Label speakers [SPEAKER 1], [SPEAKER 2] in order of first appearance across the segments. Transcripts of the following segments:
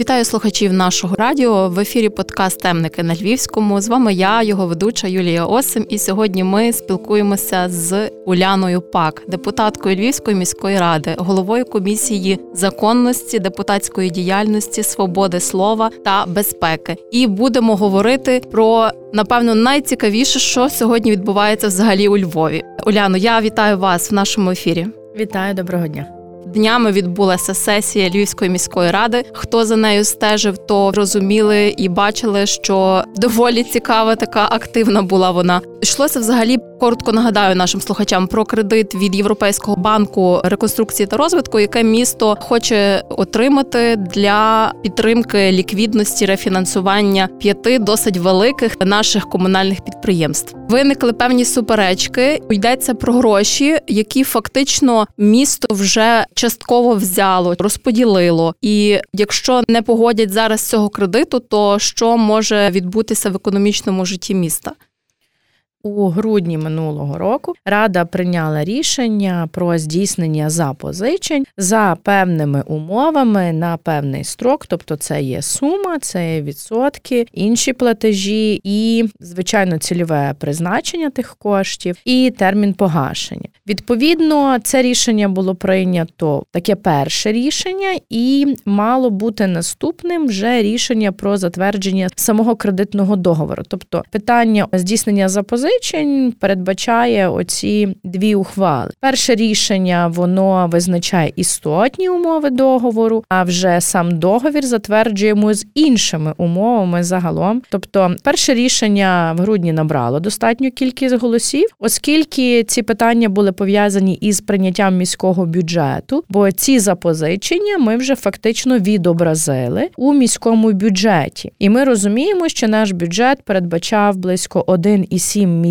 [SPEAKER 1] Вітаю слухачів нашого радіо в ефірі подкаст Темники на Львівському. З вами я, його ведуча Юлія Осим. І сьогодні ми спілкуємося з Уляною Пак, депутаткою Львівської міської ради, головою комісії законності, депутатської діяльності, свободи слова та безпеки. І будемо говорити про напевно найцікавіше, що сьогодні відбувається взагалі у Львові. Уляно, я вітаю вас в нашому ефірі.
[SPEAKER 2] Вітаю, доброго дня.
[SPEAKER 1] Днями відбулася сесія Львівської міської ради. Хто за нею стежив, то розуміли і бачили, що доволі цікава, така активна була вона. Йшлося взагалі коротко нагадаю нашим слухачам про кредит від Європейського банку реконструкції та розвитку, яке місто хоче отримати для підтримки ліквідності рефінансування п'яти досить великих наших комунальних підприємств. Виникли певні суперечки. Йдеться про гроші, які фактично місто вже частково взяло, розподілило. І якщо не погодять зараз цього кредиту, то що може відбутися в економічному житті міста?
[SPEAKER 2] У грудні минулого року рада прийняла рішення про здійснення запозичень за певними умовами на певний строк, тобто це є сума, це є відсотки, інші платежі і, звичайно, цільове призначення тих коштів і термін погашення. Відповідно, це рішення було прийнято таке перше рішення, і мало бути наступним вже рішення про затвердження самого кредитного договору, тобто питання здійснення запозичень запозичень передбачає оці дві ухвали. Перше рішення воно визначає істотні умови договору, а вже сам договір затверджуємо з іншими умовами загалом. Тобто, перше рішення в грудні набрало достатню кількість голосів, оскільки ці питання були пов'язані із прийняттям міського бюджету, бо ці запозичення ми вже фактично відобразили у міському бюджеті, і ми розуміємо, що наш бюджет передбачав близько 1,7 мільярда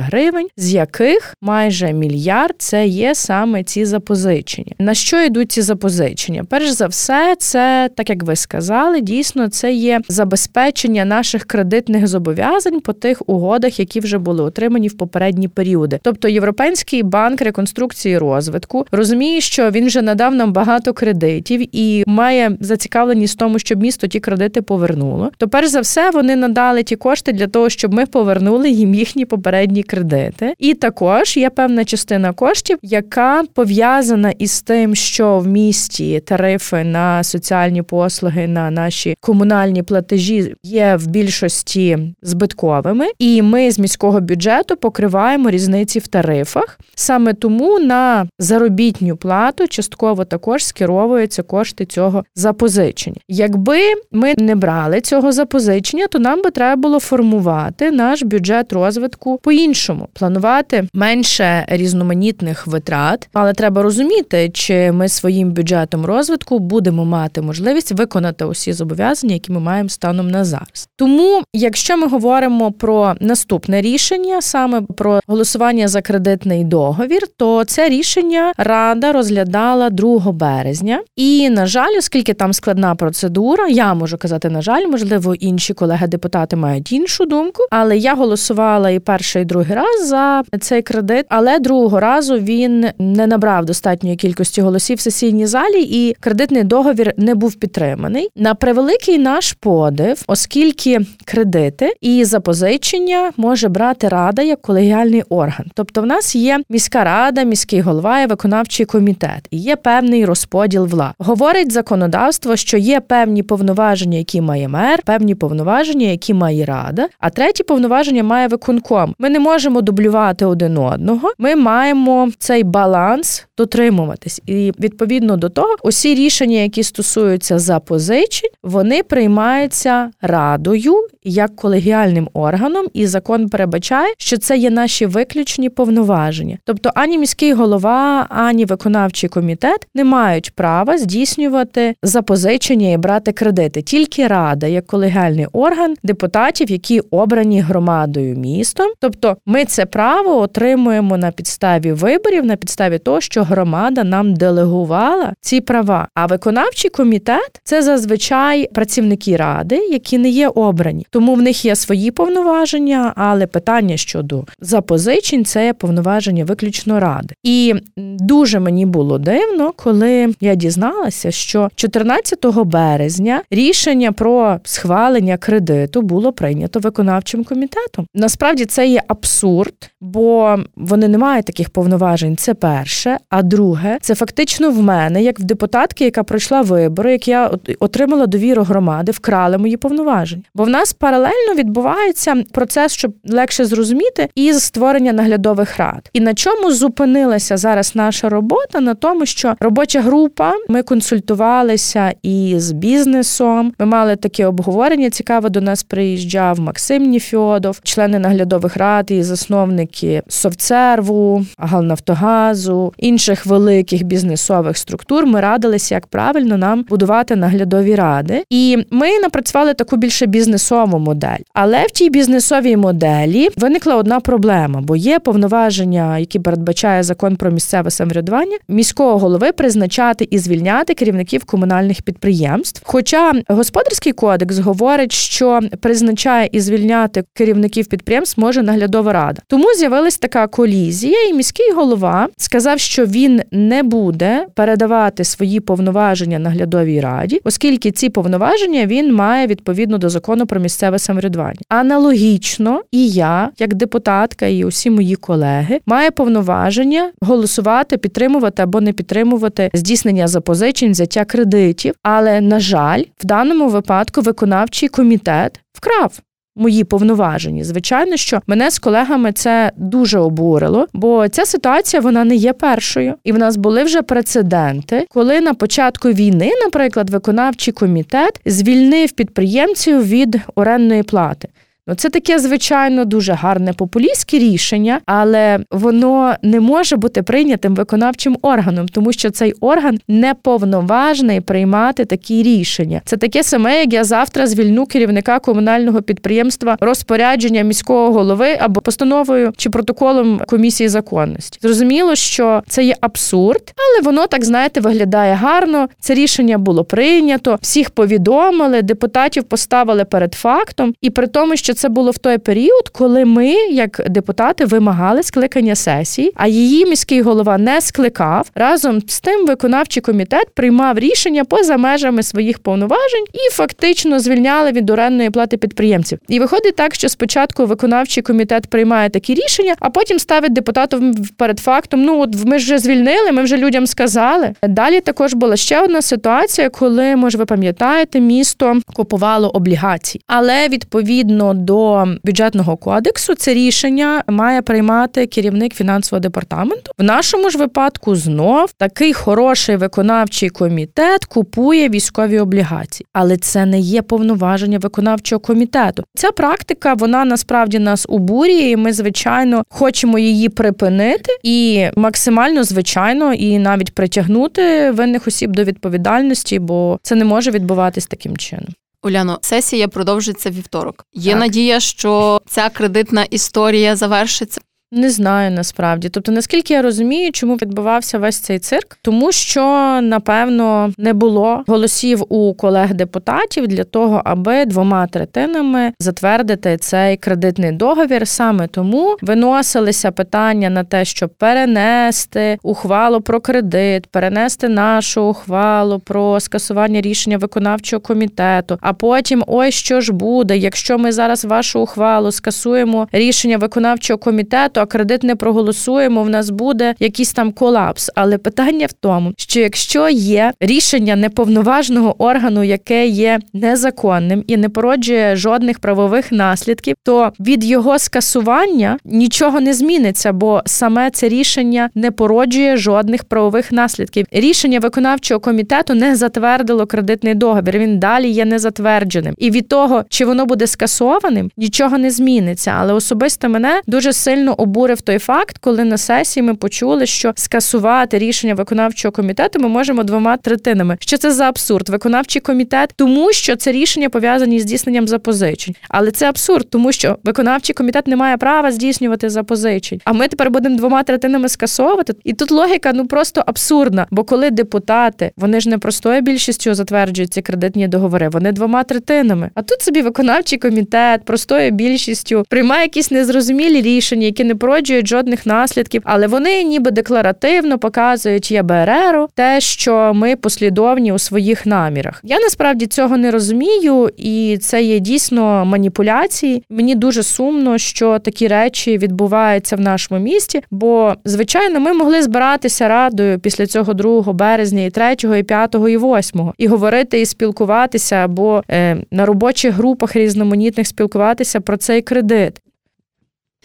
[SPEAKER 2] гривень, з яких майже мільярд це є саме ці запозичення. На що йдуть ці запозичення? Перш за все, це так як ви сказали, дійсно це є забезпечення наших кредитних зобов'язань по тих угодах, які вже були отримані в попередні періоди. Тобто Європейський банк реконструкції і розвитку розуміє, що він вже надав нам багато кредитів і має зацікавленість в тому, щоб місто ті кредити повернуло. То перш за все вони надали ті кошти для того, щоб ми повернули їм їхні їхні попередні кредити. І також є певна частина коштів, яка пов'язана із тим, що в місті тарифи на соціальні послуги, на наші комунальні платежі є в більшості збитковими, і ми з міського бюджету покриваємо різниці в тарифах. Саме тому на заробітню плату частково також скеровуються кошти цього запозичення. Якби ми не брали цього запозичення, то нам би треба було формувати наш бюджет розвитку розвитку по-іншому, планувати менше різноманітних витрат, але треба розуміти, чи ми своїм бюджетом розвитку будемо мати можливість виконати усі зобов'язання, які ми маємо станом на зараз. Тому, якщо ми говоримо про наступне рішення, саме про голосування за кредитний договір, то це рішення рада розглядала 2 березня. І на жаль, оскільки там складна процедура, я можу казати, на жаль, можливо, інші колеги-депутати мають іншу думку, але я голосувала і перший і другий раз за цей кредит, але другого разу він не набрав достатньої кількості голосів в сесійній залі, і кредитний договір не був підтриманий. На превеликий наш подив, оскільки кредити і запозичення може брати рада як колегіальний орган. Тобто, в нас є міська рада, міський голова і виконавчий комітет, і є певний розподіл влад. Говорить законодавство, що є певні повноваження, які має мер, певні повноваження, які має рада, а треті повноваження має виконком цілком. Ми не можемо дублювати один одного. Ми маємо цей баланс дотримуватись, і відповідно до того, усі рішення, які стосуються запозичень, вони приймаються радою як колегіальним органом, і закон передбачає, що це є наші виключні повноваження. Тобто ані міський голова, ані виконавчий комітет не мають права здійснювати запозичення і брати кредити. Тільки рада, як колегіальний орган депутатів, які обрані громадою міста містом. Тобто, ми це право отримуємо на підставі виборів, на підставі того, що громада нам делегувала ці права. А виконавчий комітет це зазвичай працівники ради, які не є обрані. Тому в них є свої повноваження, але питання щодо запозичень це повноваження виключно ради. І дуже мені було дивно, коли я дізналася, що 14 березня рішення про схвалення кредиту було прийнято виконавчим комітетом. Насправді це є абсурд, бо вони не мають таких повноважень. Це перше. А друге, це фактично в мене, як в депутатки, яка пройшла вибори, як я отримала довіру громади, вкрали мої повноваження. Бо в нас паралельно відбувається процес, щоб легше зрозуміти, із створення наглядових рад. І на чому зупинилася зараз наша робота? На тому, що робоча група ми консультувалися із бізнесом. Ми мали таке обговорення. Цікаво до нас приїжджав Максим Ніфьодов, члени наглядових рад і засновники Совцерву, Галнафтогазу, інших великих бізнесових структур. Ми радилися, як правильно нам будувати наглядові ради. І ми напрацювали таку більше бізнесову модель. Але в тій бізнесовій моделі виникла одна проблема, бо є повноваження, які передбачає закон про місцеве самоврядування, міського голови призначати і звільняти керівників комунальних підприємств. Хоча господарський кодекс говорить, що призначає і звільняти керівників підприємств може наглядова рада. Тому з'явилась така колізія, і міський голова сказав, що він не буде передавати свої повноваження наглядовій раді, оскільки ці повноваження він має відповідно до закону про місцеве самоврядування. Аналогічно, і я, як депутатка, і усі мої колеги, має повноваження голосувати, підтримувати або не підтримувати здійснення запозичень, взяття кредитів. Але на жаль, в даному випадку виконавчий комітет вкрав мої повноваження. Звичайно, що мене з колегами це дуже обурило, бо ця ситуація вона не є першою, і в нас були вже прецеденти, коли на початку війни, наприклад, виконавчий комітет звільнив підприємців від орендної плати. Ну, це таке, звичайно, дуже гарне популістське рішення, але воно не може бути прийнятим виконавчим органом, тому що цей орган не повноважний приймати такі рішення. Це таке саме, як я завтра звільню керівника комунального підприємства розпорядження міського голови або постановою чи протоколом комісії законності. Зрозуміло, що це є абсурд, але воно так знаєте виглядає гарно. Це рішення було прийнято, всіх повідомили, депутатів поставили перед фактом, і при тому, що що це було в той період, коли ми, як депутати, вимагали скликання сесії, а її міський голова не скликав. Разом з тим виконавчий комітет приймав рішення поза межами своїх повноважень і фактично звільняли від орендної плати підприємців. І виходить так, що спочатку виконавчий комітет приймає такі рішення, а потім ставить депутатів перед фактом. Ну от ми вже звільнили, ми вже людям сказали. Далі також була ще одна ситуація, коли може ви пам'ятаєте, місто купувало облігації, але відповідно до бюджетного кодексу це рішення має приймати керівник фінансового департаменту. В нашому ж випадку знов такий хороший виконавчий комітет купує військові облігації, але це не є повноваження виконавчого комітету. Ця практика вона насправді нас обурює. і Ми звичайно хочемо її припинити і максимально звичайно і навіть притягнути винних осіб до відповідальності, бо це не може відбуватись таким чином.
[SPEAKER 1] Уляно, сесія продовжиться вівторок. Є так. надія, що ця кредитна історія завершиться.
[SPEAKER 2] Не знаю насправді. Тобто, наскільки я розумію, чому відбувався весь цей цирк, тому що напевно не було голосів у колег-депутатів для того, аби двома третинами затвердити цей кредитний договір. Саме тому виносилися питання на те, щоб перенести ухвалу про кредит, перенести нашу ухвалу про скасування рішення виконавчого комітету. А потім, ой, що ж буде, якщо ми зараз вашу ухвалу скасуємо рішення виконавчого комітету кредит не проголосуємо, в нас буде якийсь там колапс. Але питання в тому, що якщо є рішення неповноважного органу, яке є незаконним і не породжує жодних правових наслідків, то від його скасування нічого не зміниться, бо саме це рішення не породжує жодних правових наслідків. Рішення виконавчого комітету не затвердило кредитний договір. Він далі є незатвердженим. І від того, чи воно буде скасованим, нічого не зміниться. Але особисто мене дуже сильно обурює обурив той факт, коли на сесії ми почули, що скасувати рішення виконавчого комітету ми можемо двома третинами. Що це за абсурд? Виконавчий комітет, тому що це рішення пов'язані з здійсненням запозичень. Але це абсурд, тому що виконавчий комітет не має права здійснювати запозичень. А ми тепер будемо двома третинами скасовувати. І тут логіка ну просто абсурдна. Бо коли депутати вони ж не простою більшістю затверджують ці кредитні договори, вони двома третинами. А тут собі виконавчий комітет простою більшістю приймає якісь незрозумілі рішення, які не породжують жодних наслідків, але вони ніби декларативно показують ЄБРРу те, що ми послідовні у своїх намірах. Я насправді цього не розумію, і це є дійсно маніпуляції. Мені дуже сумно, що такі речі відбуваються в нашому місті. Бо, звичайно, ми могли збиратися радою після цього 2 березня, і 3, і 5, і 8, і говорити і спілкуватися, або е, на робочих групах різноманітних спілкуватися про цей кредит.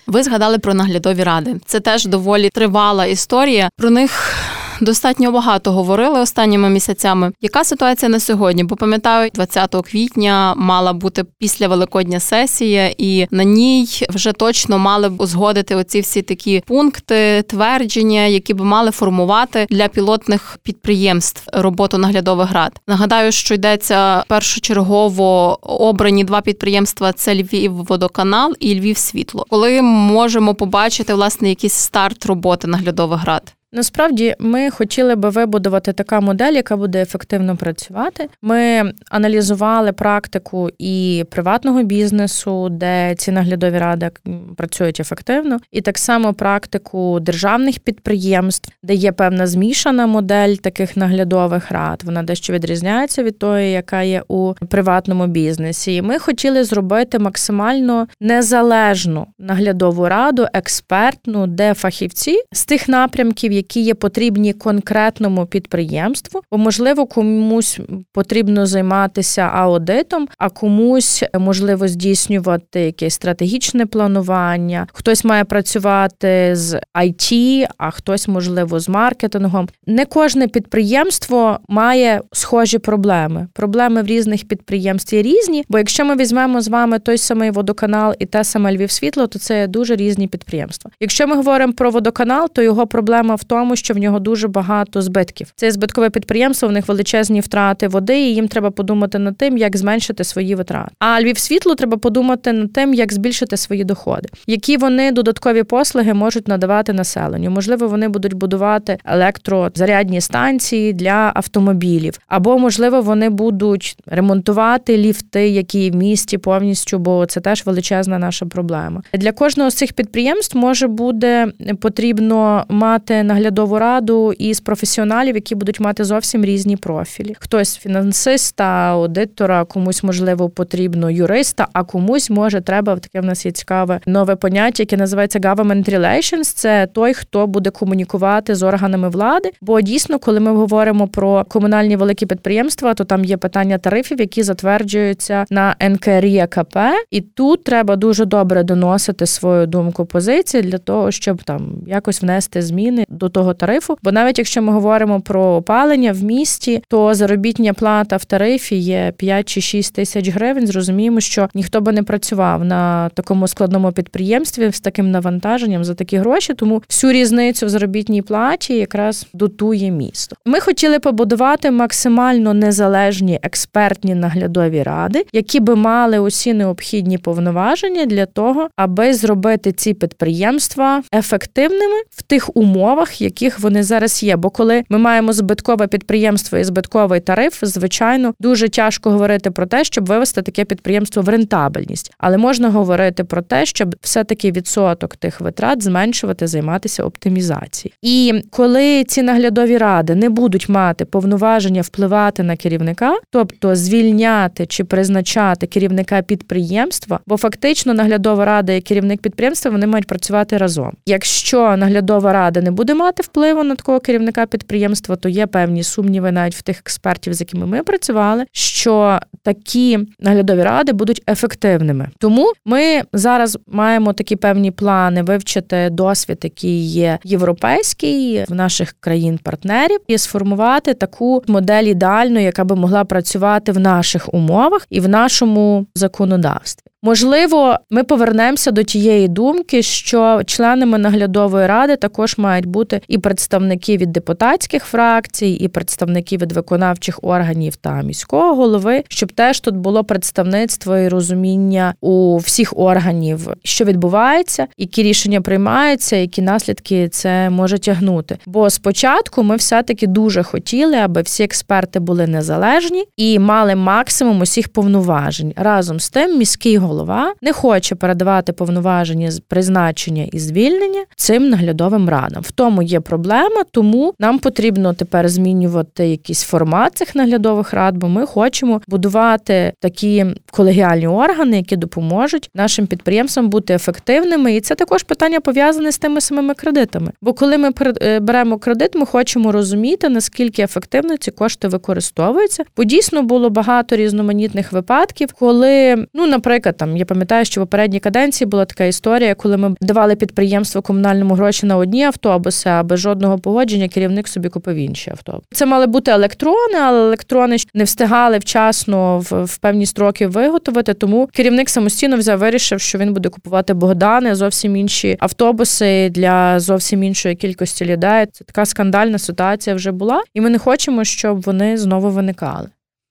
[SPEAKER 1] Ви згадали про наглядові ради. Це теж доволі тривала історія. Про них достатньо багато говорили останніми місяцями. Яка ситуація на сьогодні? Бо пам'ятаю, 20 квітня мала бути після великодня сесія, і на ній вже точно мали б узгодити оці всі такі пункти, твердження, які б мали формувати для пілотних підприємств роботу наглядових рад. Нагадаю, що йдеться першочергово обрані два підприємства: це Львів водоканал і Львів світло. Коли можемо побачити власне якийсь старт роботи наглядових рад.
[SPEAKER 2] Насправді ми хотіли би вибудувати така модель, яка буде ефективно працювати. Ми аналізували практику і приватного бізнесу, де ці наглядові ради працюють ефективно, і так само практику державних підприємств, де є певна змішана модель таких наглядових рад. Вона дещо відрізняється від тої, яка є у приватному бізнесі. І ми хотіли зробити максимально незалежну наглядову раду, експертну, де фахівці з тих напрямків які є потрібні конкретному підприємству, бо можливо комусь потрібно займатися аудитом, а комусь можливо здійснювати якесь стратегічне планування. Хтось має працювати з IT, а хтось, можливо, з маркетингом. Не кожне підприємство має схожі проблеми. Проблеми в різних підприємстві різні. Бо якщо ми візьмемо з вами той самий водоканал і те саме Львів світло, то це дуже різні підприємства. Якщо ми говоримо про водоканал, то його проблема в тому, що в нього дуже багато збитків. Це збиткове підприємство, в них величезні втрати води, і їм треба подумати над тим, як зменшити свої витрати. А Львів світло треба подумати над тим, як збільшити свої доходи, які вони додаткові послуги можуть надавати населенню. Можливо, вони будуть будувати електрозарядні станції для автомобілів, або можливо вони будуть ремонтувати ліфти, які в місті повністю, бо це теж величезна наша проблема. Для кожного з цих підприємств може буде потрібно мати наглядову раду із професіоналів, які будуть мати зовсім різні профілі. Хтось фінансиста, аудитора, комусь можливо потрібно юриста, а комусь може треба таке. В нас є цікаве нове поняття, яке називається government relations. Це той, хто буде комунікувати з органами влади. Бо дійсно, коли ми говоримо про комунальні великі підприємства, то там є питання тарифів, які затверджуються на НКРІКП, і тут треба дуже добре доносити свою думку позиції для того, щоб там якось внести зміни до того тарифу. Бо навіть якщо ми говоримо про опалення в місті, то заробітня плата в тарифі є 5 чи 6 тисяч гривень. Зрозуміємо, що ніхто би не працював на такому складному підприємстві з таким навантаженням за такі гроші. Тому всю різницю в заробітній платі якраз дотує місто. Ми хотіли побудувати максимально незалежні експертні наглядові ради, які би мали усі необхідні повноваження для того, аби зробити ці підприємства ефективними в тих умовах, яких вони зараз є. Бо коли ми маємо збиткове підприємство і збитковий тариф, звичайно, дуже тяжко говорити про те, щоб вивести таке підприємство в рентабельність, але можна говорити про те, щоб все-таки відсоток тих витрат зменшувати, займатися оптимізацією. І коли ці наглядові ради не будуть мати повноваження впливати на керівника, тобто звільняти чи призначати керівника підприємства, бо фактично наглядова рада і керівник підприємства вони мають працювати разом. Якщо наглядова рада не буде мати оказати впливу на такого керівника підприємства, то є певні сумніви навіть в тих експертів, з якими ми працювали, що такі наглядові ради будуть ефективними. Тому ми зараз маємо такі певні плани вивчити досвід, який є європейський в наших країн-партнерів, і сформувати таку модель ідеальну, яка би могла працювати в наших умовах і в нашому законодавстві. Можливо, ми повернемося до тієї думки, що членами наглядової ради також мають бути і представники від депутатських фракцій, і представники від виконавчих органів та міського голови, щоб теж тут було представництво і розуміння у всіх органів, що відбувається, які рішення приймаються, які наслідки це може тягнути. Бо спочатку ми все-таки дуже хотіли, аби всі експерти були незалежні і мали максимум усіх повноважень разом з тим, міський голова не хоче передавати повноваження з призначення і звільнення цим наглядовим радам. В тому є проблема, тому нам потрібно тепер змінювати якийсь формат цих наглядових рад, бо ми хочемо будувати такі колегіальні органи, які допоможуть нашим підприємствам бути ефективними. І це також питання пов'язане з тими самими кредитами. Бо коли ми е, беремо кредит, ми хочемо розуміти наскільки ефективно ці кошти використовуються. Бо дійсно було багато різноманітних випадків, коли, ну, наприклад, там я пам'ятаю, що в попередній каденції була така історія, коли ми давали підприємству комунальному гроші на одні автобуси, а без жодного погодження керівник собі купив інші автобуси. Це мали бути електрони, але електрони не встигали вчасно в, в певні строки виготовити. Тому керівник самостійно взяв, вирішив, що він буде купувати Богдани, зовсім інші автобуси для зовсім іншої кількості людей. Це така скандальна ситуація вже була, і ми не хочемо, щоб вони знову виникали.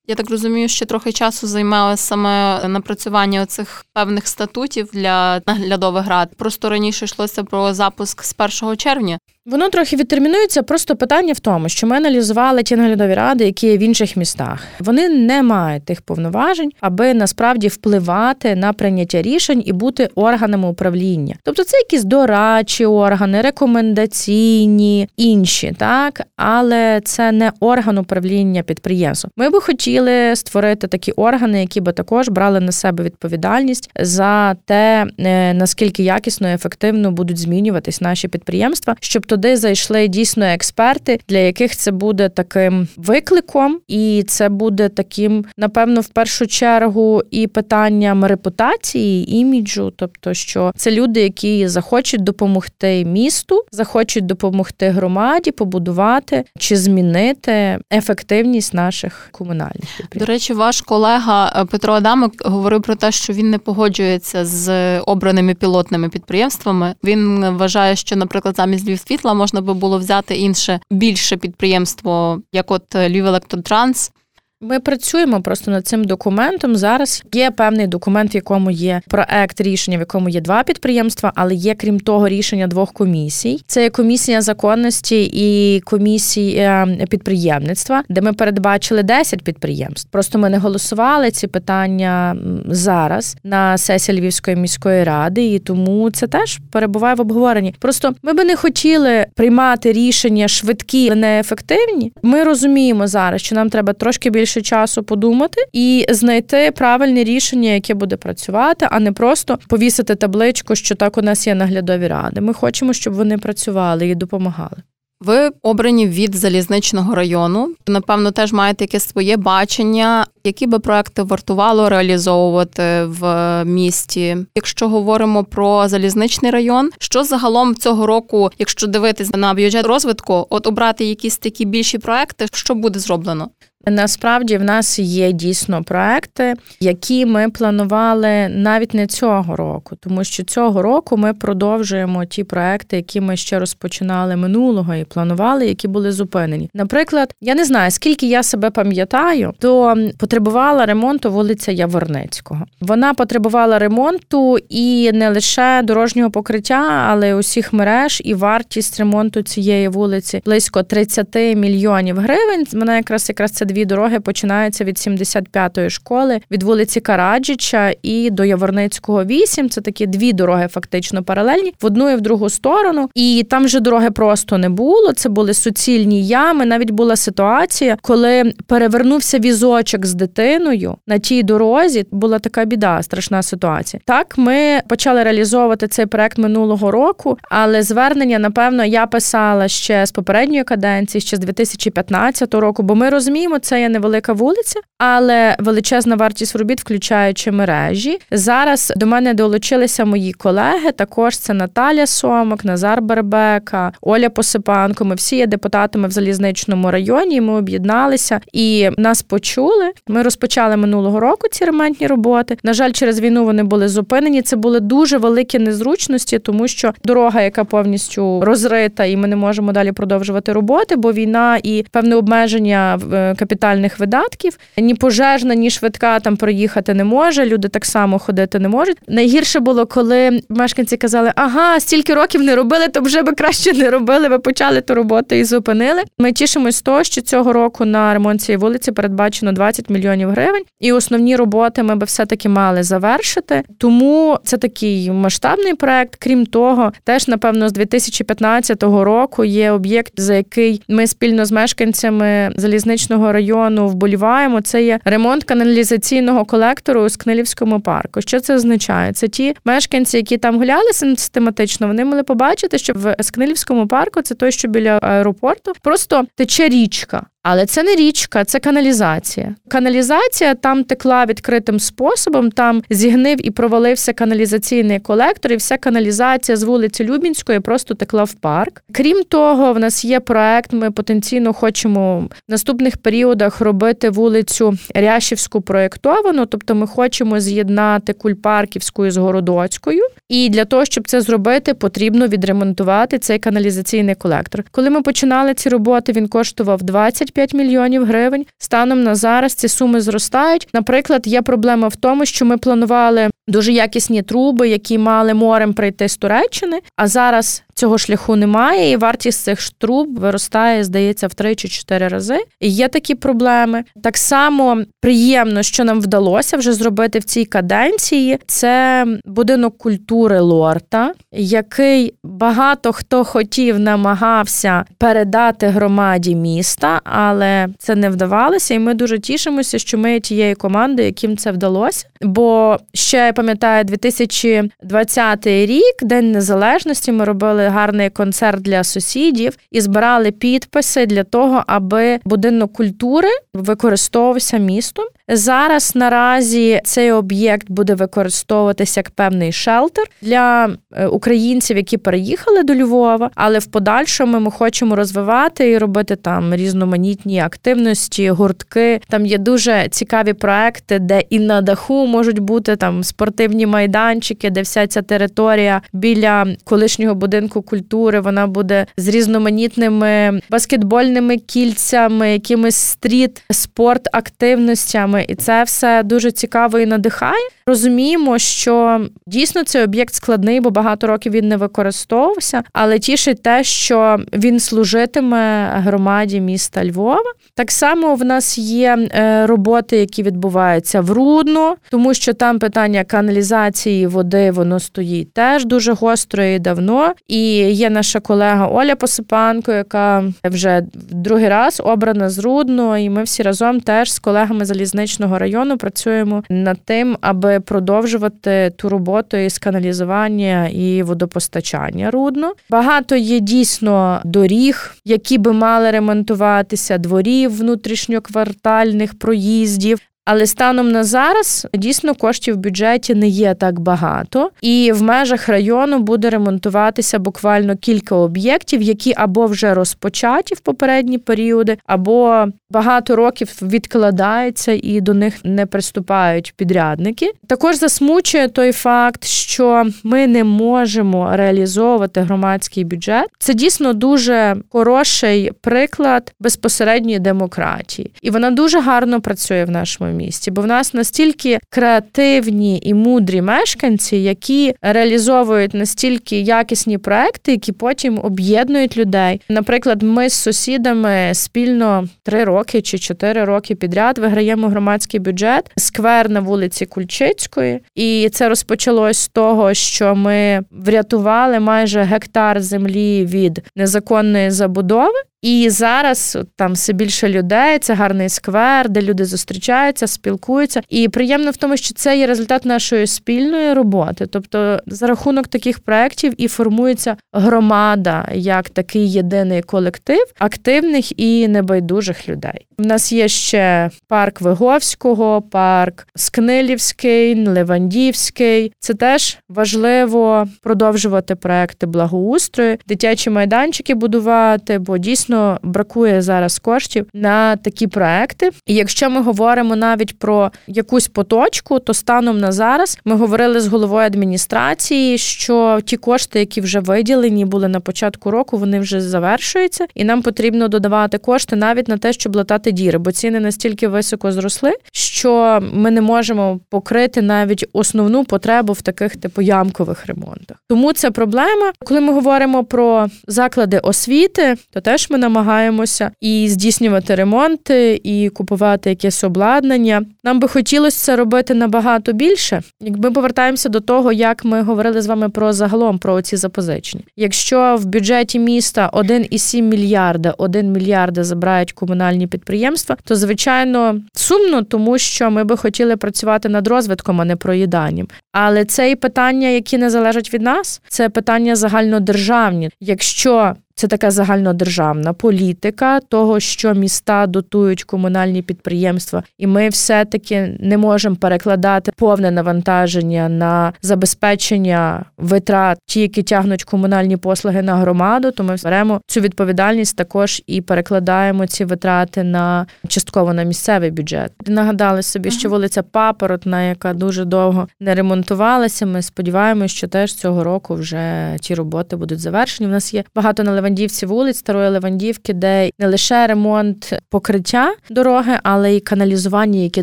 [SPEAKER 1] Я так розумію, що трохи часу займалося саме напрацювання цих певних статутів для наглядових рад. Просто раніше йшлося про запуск з 1 червня.
[SPEAKER 2] Воно трохи відтермінується. Просто питання в тому, що ми аналізували ті наглядові ради, які є в інших містах. Вони не мають тих повноважень, аби насправді впливати на прийняття рішень і бути органами управління. Тобто це якісь дорадчі органи, рекомендаційні, інші, так але це не орган управління підприємством. Ми би хотіли створити такі органи, які би також брали на себе відповідальність за те, е, наскільки якісно і ефективно будуть змінюватись наші підприємства, щоб туди зайшли дійсно експерти, для яких це буде таким викликом, і це буде таким, напевно, в першу чергу і питанням репутації, іміджу, тобто, що це люди, які захочуть допомогти місту, захочуть допомогти громаді, побудувати чи змінити ефективність наших комунальних.
[SPEAKER 1] До речі, ваш колега е, Петро Адамик говорив про те, що він не погоджується з обраними пілотними підприємствами. Він вважає, що, наприклад, замість Львів світла можна би було взяти інше більше підприємство, як от Львів Електротранс,
[SPEAKER 2] ми працюємо просто над цим документом. Зараз є певний документ, в якому є проект рішення, в якому є два підприємства, але є крім того рішення двох комісій. Це комісія законності і комісія підприємництва, де ми передбачили 10 підприємств. Просто ми не голосували ці питання зараз на сесії Львівської міської ради, і тому це теж перебуває в обговоренні. Просто ми би не хотіли приймати рішення швидкі, неефективні. Ми розуміємо зараз, що нам треба трошки більше більше часу подумати і знайти правильне рішення, яке буде працювати, а не просто повісити табличку, що так у нас є наглядові ради. Ми хочемо, щоб вони працювали і допомагали.
[SPEAKER 1] Ви обрані від залізничного району. Напевно, теж маєте якесь своє бачення, які би проекти вартувало реалізовувати в місті. Якщо говоримо про залізничний район, що загалом цього року, якщо дивитись на бюджет розвитку, от обрати якісь такі більші проекти, що буде зроблено?
[SPEAKER 2] Насправді в нас є дійсно проекти, які ми планували навіть не цього року, тому що цього року ми продовжуємо ті проекти, які ми ще розпочинали минулого і планували, які були зупинені. Наприклад, я не знаю, скільки я себе пам'ятаю, то потребувала ремонту вулиця Яворницького. Вона потребувала ремонту і не лише дорожнього покриття, але й усіх мереж і вартість ремонту цієї вулиці близько 30 мільйонів гривень. Вона якраз якраз це дві дороги починаються від 75-ї школи від вулиці Караджича і до Яворницького 8. Це такі дві дороги, фактично паралельні, в одну і в другу сторону. І там вже дороги просто не було. Це були суцільні ями. Навіть була ситуація, коли перевернувся візочок з дитиною на тій дорозі. Була така біда, страшна ситуація. Так, ми почали реалізовувати цей проект минулого року, але звернення, напевно, я писала ще з попередньої каденції, ще з 2015 року, бо ми розуміємо, це є невелика вулиця, але величезна вартість робіт, включаючи мережі. Зараз до мене долучилися мої колеги. Також це Наталя Сомик, Назар Бербека, Оля Посипанко. Ми всі є депутатами в залізничному районі. Ми об'єдналися і нас почули. Ми розпочали минулого року ці ремонтні роботи. На жаль, через війну вони були зупинені. Це були дуже великі незручності, тому що дорога, яка повністю розрита, і ми не можемо далі продовжувати роботи, бо війна і певне обмеження е, капітальних видатків. Ні пожежна, ні швидка там проїхати не може. Люди так само ходити не можуть. Найгірше було, коли мешканці казали, ага, стільки років не робили, то вже би краще не робили. Ви почали ту роботу і зупинили. Ми тішимось з того, що цього року на ремонт цієї вулиці передбачено 20 мільйонів гривень, і основні роботи ми би все таки мали завершити. Тому це такий масштабний проект. Крім того, теж напевно з 2015 року є об'єкт, за який ми спільно з мешканцями залізничного району вболіваємо. Це є ремонт каналізаційного колектору у Скнилівському парку. Що це означає? Це ті мешканці, які там гуляли систематично, вони могли побачити, що в Скнилівському парку це той, що біля аеропорту, просто тече річка. Але це не річка, це каналізація. Каналізація там текла відкритим способом. Там зігнив і провалився каналізаційний колектор, і вся каналізація з вулиці Любінської просто текла в парк. Крім того, в нас є проект. Ми потенційно хочемо в наступних періодах робити вулицю Ряшівську проєктовану, тобто ми хочемо з'єднати Кульпарківську з Городоцькою. І для того, щоб це зробити, потрібно відремонтувати цей каналізаційний колектор. Коли ми починали ці роботи, він коштував 20 25 мільйонів гривень. Станом на зараз ці суми зростають. Наприклад, є проблема в тому, що ми планували дуже якісні труби, які мали морем прийти з Туреччини. А зараз цього шляху немає, і вартість цих труб виростає, здається, в 3 чи 4 рази. І Є такі проблеми. Так само приємно, що нам вдалося вже зробити в цій каденції. Це будинок культури Лорта, який багато хто хотів, намагався передати громаді міста, але це не вдавалося. І ми дуже тішимося, що ми тією командою, яким це вдалося. Бо ще пам'ятаю 2020 рік, День Незалежності. Ми робили гарний концерт для сусідів і збирали підписи для того, аби будинок культури використовувався містом. Зараз наразі цей об'єкт буде використовуватися як певний шелтер для е, українців, які переїхали до Львова, але в подальшому ми хочемо розвивати і робити там різноманітні активності, гуртки. Там є дуже цікаві проекти, де і на даху можуть бути там спортивні майданчики, де вся ця територія біля колишнього будинку культури вона буде з різноманітними баскетбольними кільцями, якимись стріт спорт активностями і це все дуже цікаво і надихає. Розуміємо, що дійсно цей об'єкт складний, бо багато років він не використовувався, але тішить те, що він служитиме громаді міста Львова. Так само в нас є е, роботи, які відбуваються в Рудно, тому що там питання каналізації води воно стоїть теж дуже гостро і давно. І є наша колега Оля Посипанко, яка вже другий раз обрана з Рудно, і ми всі разом теж з колегами залізничного району працюємо над тим, аби продовжувати ту роботу із каналізування і водопостачання рудно. Багато є дійсно доріг, які би мали ремонтуватися, дворів внутрішньоквартальних проїздів. Але станом на зараз дійсно коштів в бюджеті не є так багато, і в межах району буде ремонтуватися буквально кілька об'єктів, які або вже розпочаті в попередні періоди, або багато років відкладаються і до них не приступають підрядники. Також засмучує той факт, що ми не можемо реалізовувати громадський бюджет. Це дійсно дуже хороший приклад безпосередньої демократії, і вона дуже гарно працює в нашому місті, бо в нас настільки креативні і мудрі мешканці, які реалізовують настільки якісні проекти, які потім об'єднують людей. Наприклад, ми з сусідами спільно три роки чи чотири роки підряд виграємо громадський бюджет сквер на вулиці Кульчицької, і це розпочалось з того, що ми врятували майже гектар землі від незаконної забудови. І зараз там все більше людей, це гарний сквер, де люди зустрічаються, спілкуються. І приємно в тому, що це є результат нашої спільної роботи. Тобто, за рахунок таких проєктів і формується громада як такий єдиний колектив активних і небайдужих людей. У нас є ще парк Виговського, парк Скнилівський, Левандівський. Це теж важливо продовжувати проекти благоустрою, дитячі майданчики будувати, бо дійсно дійсно бракує зараз коштів на такі проекти. І якщо ми говоримо навіть про якусь поточку, то станом на зараз ми говорили з головою адміністрації, що ті кошти, які вже виділені були на початку року, вони вже завершуються, і нам потрібно додавати кошти навіть на те, щоб латати діри, бо ціни настільки високо зросли, що ми не можемо покрити навіть основну потребу в таких типу ямкових ремонтах. Тому це проблема. Коли ми говоримо про заклади освіти, то теж ми намагаємося і здійснювати ремонти, і купувати якесь обладнання. Нам би хотілося це робити набагато більше. Якби повертаємося до того, як ми говорили з вами про загалом про ці запозичення. Якщо в бюджеті міста 1,7 мільярда, 1 мільярда забирають комунальні підприємства, то звичайно сумно, тому що ми би хотіли працювати над розвитком, а не проїданням. Але це і питання, які не залежать від нас, це питання загальнодержавні. Якщо це така загальнодержавна політика того, що міста дотують комунальні підприємства, і ми все-таки не можемо перекладати повне навантаження на забезпечення витрат, ті, які тягнуть комунальні послуги на громаду. То ми беремо цю відповідальність також і перекладаємо ці витрати на частково на місцевий бюджет. Нагадали собі, що вулиця Папоротна, яка дуже довго не ремонтувалася. Ми сподіваємося, що теж цього року вже ті роботи будуть завершені. У нас є багато на Левандівці вулиць Старої Левандівки, де не лише ремонт покриття дороги, але й каналізування, яке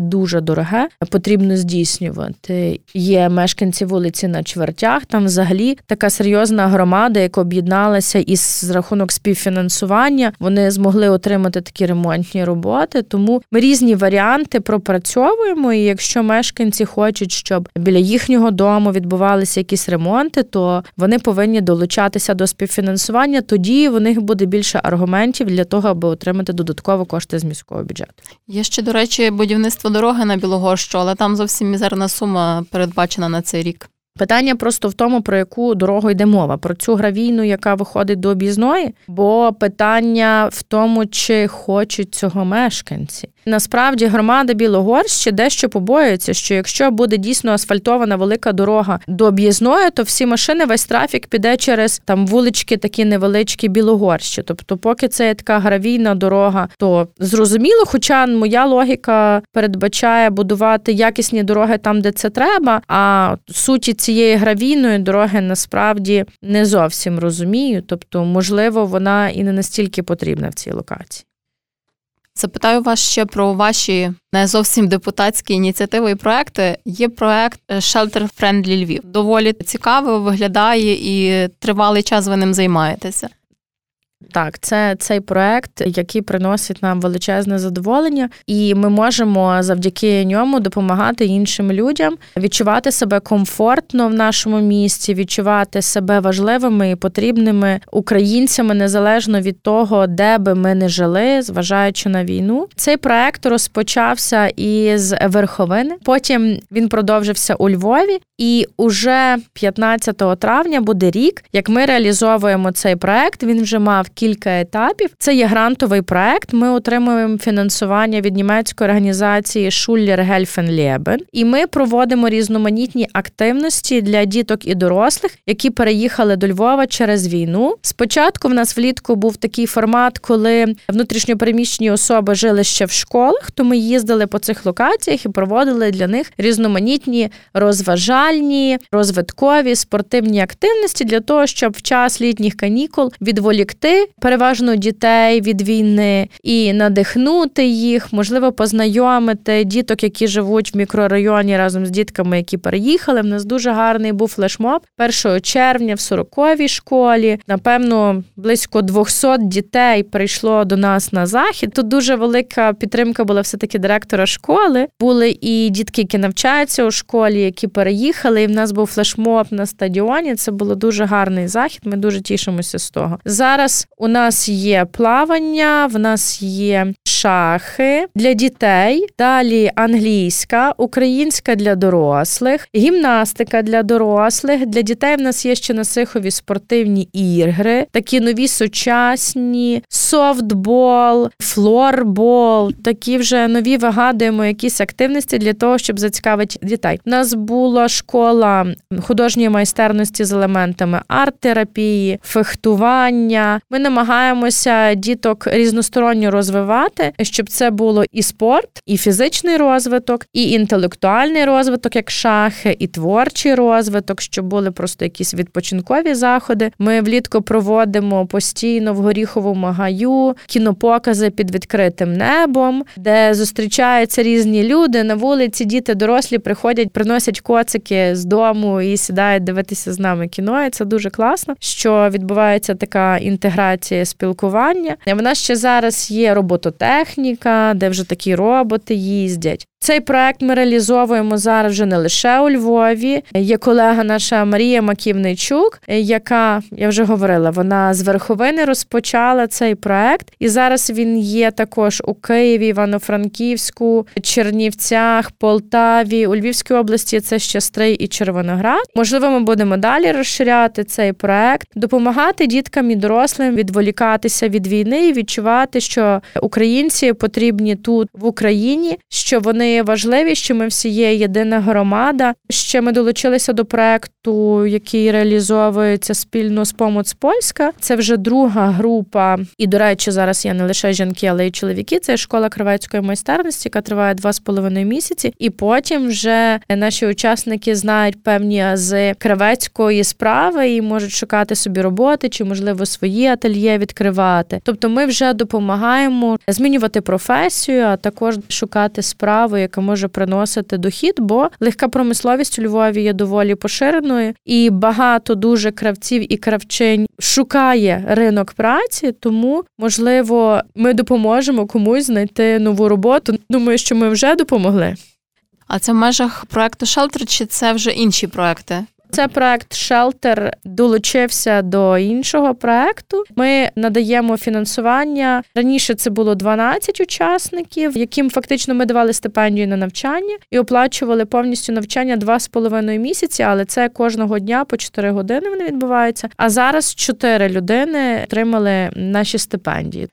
[SPEAKER 2] дуже дороге, потрібно здійснювати. Є мешканці вулиці на чвертях. Там взагалі така серйозна громада, яка об'єдналася із рахунок співфінансування. Вони змогли отримати такі ремонтні роботи. Тому ми різні варіанти пропрацьовуємо. І якщо мешканці хочуть, щоб біля їхнього дому відбувалися якісь ремонти, то вони повинні долучатися до співфінансування. Тоді тоді в них буде більше аргументів для того, аби отримати додаткові кошти з міського бюджету.
[SPEAKER 1] Є ще, до речі, будівництво дороги на Білогорщу, але там зовсім мізерна сума передбачена на цей рік.
[SPEAKER 2] Питання просто в тому, про яку дорогу йде мова, про цю гравійну, яка виходить до об'їзної, бо питання в тому, чи хочуть цього мешканці. Насправді громада Білогорщі дещо побоюється, що якщо буде дійсно асфальтована велика дорога до об'їзної, то всі машини, весь трафік піде через там вулички, такі невеличкі Білогорщі. Тобто, поки це є така гравійна дорога, то зрозуміло, хоча моя логіка передбачає будувати якісні дороги там, де це треба. А суті цієї гравійної дороги насправді не зовсім розумію. Тобто, можливо, вона і не настільки потрібна в цій локації.
[SPEAKER 1] Запитаю вас ще про ваші не зовсім депутатські ініціативи і проекти. Є проект Shelter Friendly Львів. Доволі цікаво виглядає і тривалий час ви ним займаєтеся.
[SPEAKER 2] Так, це цей проект, який приносить нам величезне задоволення, і ми можемо завдяки ньому допомагати іншим людям відчувати себе комфортно в нашому місті, відчувати себе важливими і потрібними українцями незалежно від того, де би ми не жили, зважаючи на війну. Цей проект розпочався із верховини. Потім він продовжився у Львові, і уже 15 травня буде рік, як ми реалізовуємо цей проект. Він вже мав кілька етапів. Це є грантовий проект. Ми отримуємо фінансування від німецької організації Schuller Helfen Leben. і ми проводимо різноманітні активності для діток і дорослих, які переїхали до Львова через війну. Спочатку в нас влітку був такий формат, коли внутрішньопереміщені особи жили ще в школах. То ми їздили по цих локаціях і проводили для них різноманітні розважальні, розвиткові спортивні активності для того, щоб в час літніх канікул відволікти переважно дітей від війни, і надихнути їх, можливо, познайомити діток, які живуть в мікрорайоні разом з дітками, які переїхали. В нас дуже гарний був флешмоб 1 червня в 40-й школі. Напевно, близько 200 дітей прийшло до нас на захід. Тут дуже велика підтримка була все таки директора школи. Були і дітки, які навчаються у школі, які переїхали. І в нас був флешмоб на стадіоні. Це було дуже гарний захід. Ми дуже тішимося з того. Зараз у нас є плавання, в нас є шахи для дітей, далі англійська, українська для дорослих, гімнастика для дорослих. Для дітей в нас є ще на Сихові спортивні ігри, такі нові сучасні, софтбол, флорбол. Такі вже нові вигадуємо якісь активності для того, щоб зацікавити дітей. У нас була школа художньої майстерності з елементами арт-терапії, фехтування. Ми намагаємося діток різносторонньо розвивати, щоб це було і спорт, і фізичний розвиток, і інтелектуальний розвиток, як шахи, і творчий розвиток, щоб були просто якісь відпочинкові заходи. Ми влітку проводимо постійно в горіховому гаю кінопокази під відкритим небом, де зустрічаються різні люди на вулиці. Діти дорослі приходять, приносять коцики з дому і сідають дивитися з нами кіно. І Це дуже класно, що відбувається така інтеграція спілкування. Вона ще зараз є робототехніка, де вже такі роботи їздять. Цей проект ми реалізовуємо зараз вже не лише у Львові. Є колега наша Марія Маківничук, яка я вже говорила, вона з верховини розпочала цей проект, і зараз він є також у Києві, Івано-Франківську, Чернівцях, Полтаві, у Львівській області. Це ще Стрий і Червоноград. Можливо, ми будемо далі розширяти цей проект, допомагати діткам і дорослим відволікатися від війни і відчувати, що українці потрібні тут в Україні, що вони важливі, що ми всі є єдина громада. Ще ми долучилися до проекту, який реалізовується спільно з Помоц Польська. Це вже друга група. І, до речі, зараз є не лише жінки, але й чоловіки. Це школа кравецької майстерності, яка триває два з половиною місяці. І потім вже наші учасники знають певні ази кравецької справи і можуть шукати собі роботи чи, можливо, свої ательє відкривати. Тобто, ми вже допомагаємо змінювати професію, а також шукати справи яка може приносити дохід, бо легка промисловість у Львові є доволі поширеною, і багато дуже кравців і кравчинь шукає ринок праці, тому можливо ми допоможемо комусь знайти нову роботу. Думаю, що ми вже допомогли.
[SPEAKER 1] А це в межах проекту Шелтер чи це вже інші проекти?
[SPEAKER 2] Це проект Шелтер долучився до іншого проекту. Ми надаємо фінансування. Раніше це було 12 учасників, яким фактично ми давали стипендію на навчання і оплачували повністю навчання 2,5 місяці, але це кожного дня по 4 години вони відбуваються. А зараз 4 людини отримали наші стипендії.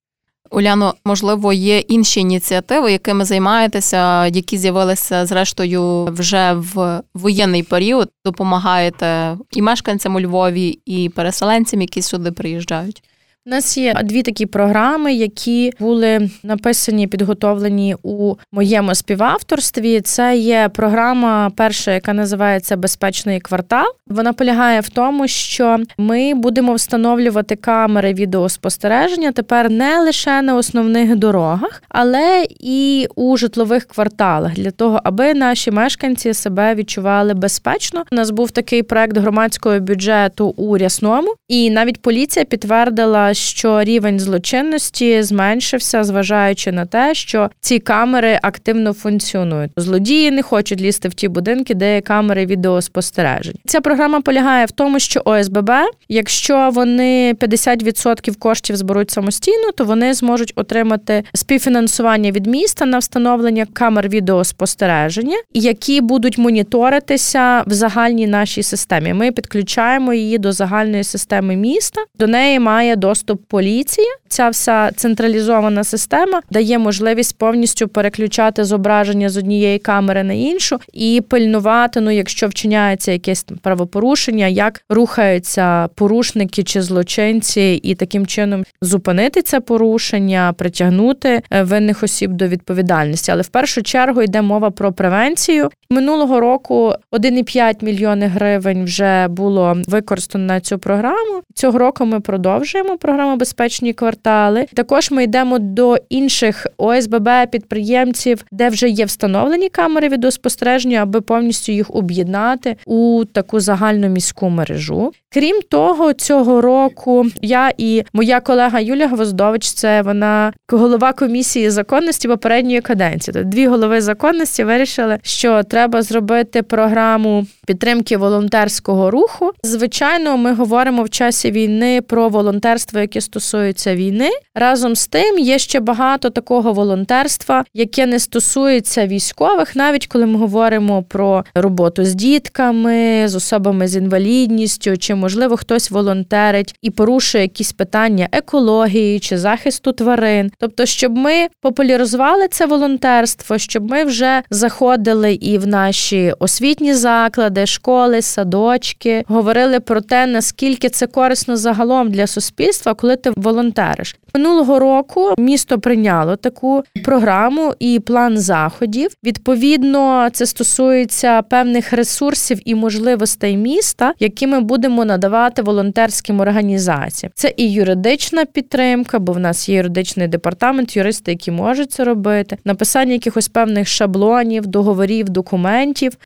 [SPEAKER 1] Уляно, можливо, є інші ініціативи, якими займаєтеся, які з'явилися зрештою вже в воєнний період. Допомагаєте і мешканцям у Львові, і переселенцям, які сюди приїжджають.
[SPEAKER 2] У нас є дві такі програми, які були написані, підготовлені у моєму співавторстві. Це є програма, перша, яка називається Безпечний квартал. Вона полягає в тому, що ми будемо встановлювати камери відеоспостереження тепер не лише на основних дорогах, але і у житлових кварталах для того, аби наші мешканці себе відчували безпечно. У нас був такий проект громадського бюджету у Рясному, і навіть поліція підтвердила що рівень злочинності зменшився, зважаючи на те, що ці камери активно функціонують. Злодії не хочуть лізти в ті будинки, де є камери відеоспостережень. Ця програма полягає в тому, що ОСББ, якщо вони 50% коштів зберуть самостійно, то вони зможуть отримати співфінансування від міста на встановлення камер відеоспостереження, які будуть моніторитися в загальній нашій системі. Ми підключаємо її до загальної системи міста. До неї має доступ доступ поліції. Ця вся централізована система дає можливість повністю переключати зображення з однієї камери на іншу і пильнувати, ну якщо вчиняється якесь правопорушення, як рухаються порушники чи злочинці, і таким чином зупинити це порушення, притягнути е, винних осіб до відповідальності. Але в першу чергу йде мова про превенцію Минулого року 1,5 мільйони гривень вже було використано на цю програму. Цього року ми продовжуємо програму Безпечні квартали. Також ми йдемо до інших ОСББ підприємців, де вже є встановлені камери відеоспостереження, аби повністю їх об'єднати у таку загальну міську мережу. Крім того, цього року я і моя колега Юлія Гвоздович, це вона голова комісії законності попередньої каденції. Тобто дві голови законності вирішили, що треба зробити програму підтримки волонтерського руху. Звичайно, ми говоримо в часі війни про волонтерство, яке стосується війни. Разом з тим є ще багато такого волонтерства, яке не стосується військових, навіть коли ми говоримо про роботу з дітками, з особами з інвалідністю, чи можливо хтось волонтерить і порушує якісь питання екології чи захисту тварин. Тобто, щоб ми популяризували це волонтерство, щоб ми вже заходили і в наші освітні заклади, школи, садочки, говорили про те, наскільки це корисно загалом для суспільства, коли ти волонтериш. Минулого року місто прийняло таку програму і план заходів. Відповідно, це стосується певних ресурсів і можливостей міста, які ми будемо надавати волонтерським організаціям. Це і юридична підтримка, бо в нас є юридичний департамент, юристи, які можуть це робити, написання якихось певних шаблонів, договорів, документів.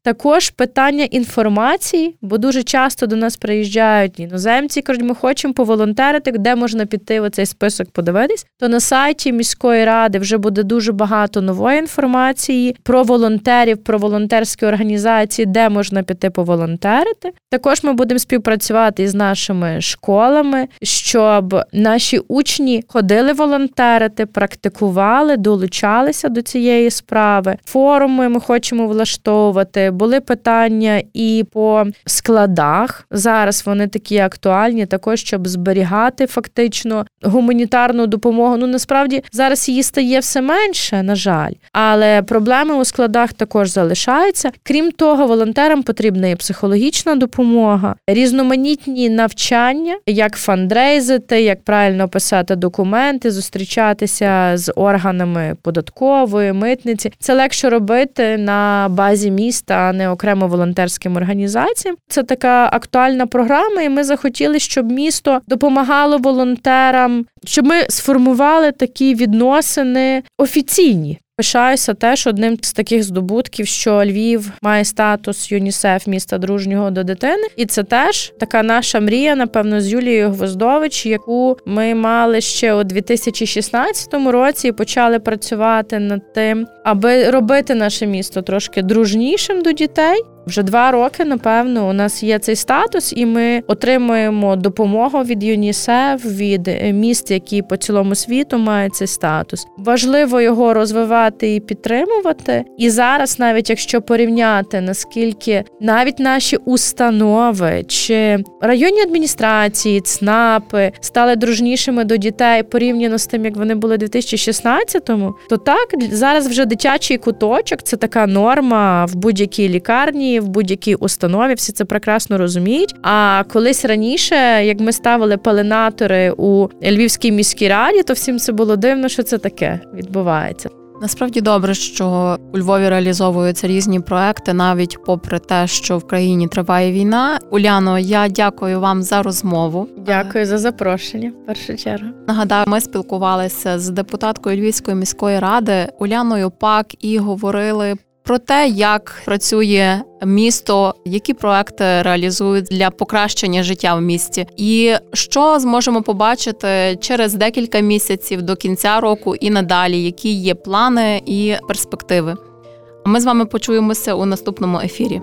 [SPEAKER 2] Також питання інформації, бо дуже часто до нас приїжджають іноземці, кажуть, ми хочемо поволонтерити, де можна піти в цей список подивитись. То на сайті міської ради вже буде дуже багато нової інформації про волонтерів, про волонтерські організації, де можна піти поволонтерити. Також ми будемо співпрацювати із нашими школами, щоб наші учні ходили волонтерити, практикували, долучалися до цієї справи. Форуми ми хочемо влаштовувати. Були питання і по складах. Зараз вони такі актуальні, також щоб зберігати фактично гуманітарну допомогу. Ну насправді зараз її стає все менше, на жаль, але проблеми у складах також залишаються. Крім того, волонтерам потрібна і психологічна допомога, різноманітні навчання, як фандрейзити, як правильно писати документи, зустрічатися з органами податкової, митниці. Це легше робити на базі міста, а не окремо волонтерським організаціям. Це така актуальна програма, і ми захотіли, щоб місто допомагало волонтерам, щоб ми сформували такі відносини офіційні. Пишаюся теж одним з таких здобутків, що Львів має статус ЮНІСЕФ міста дружнього до дитини, і це теж така наша мрія, напевно, з Юлією Гвоздович, яку ми мали ще у 2016 році і почали працювати над тим, аби робити наше місто трошки дружнішим до дітей. Вже два роки, напевно, у нас є цей статус, і ми отримуємо допомогу від ЮНІСЕФ, від міст, які по цілому світу мають цей статус. Важливо його розвивати і підтримувати. І зараз, навіть якщо порівняти наскільки навіть наші установи чи районні адміністрації, ЦНАПи стали дружнішими до дітей порівняно з тим, як вони були у 2016-му, то так зараз вже дитячий куточок це така норма в будь-якій лікарні в будь-якій установі, всі це прекрасно розуміють. А колись раніше, як ми ставили пеленатори у Львівській міській раді, то всім це було дивно, що це таке відбувається.
[SPEAKER 1] Насправді добре, що у Львові реалізовуються різні проекти, навіть попри те, що в країні триває війна. Уляно, я дякую вам за розмову.
[SPEAKER 2] Дякую за запрошення. в Першу чергу
[SPEAKER 1] нагадаю, ми спілкувалися з депутаткою Львівської міської ради Уляною Пак і говорили про те, як працює місто, які проекти реалізують для покращення життя в місті, і що зможемо побачити через декілька місяців до кінця року і надалі, які є плани і перспективи. Ми з вами почуємося у наступному ефірі.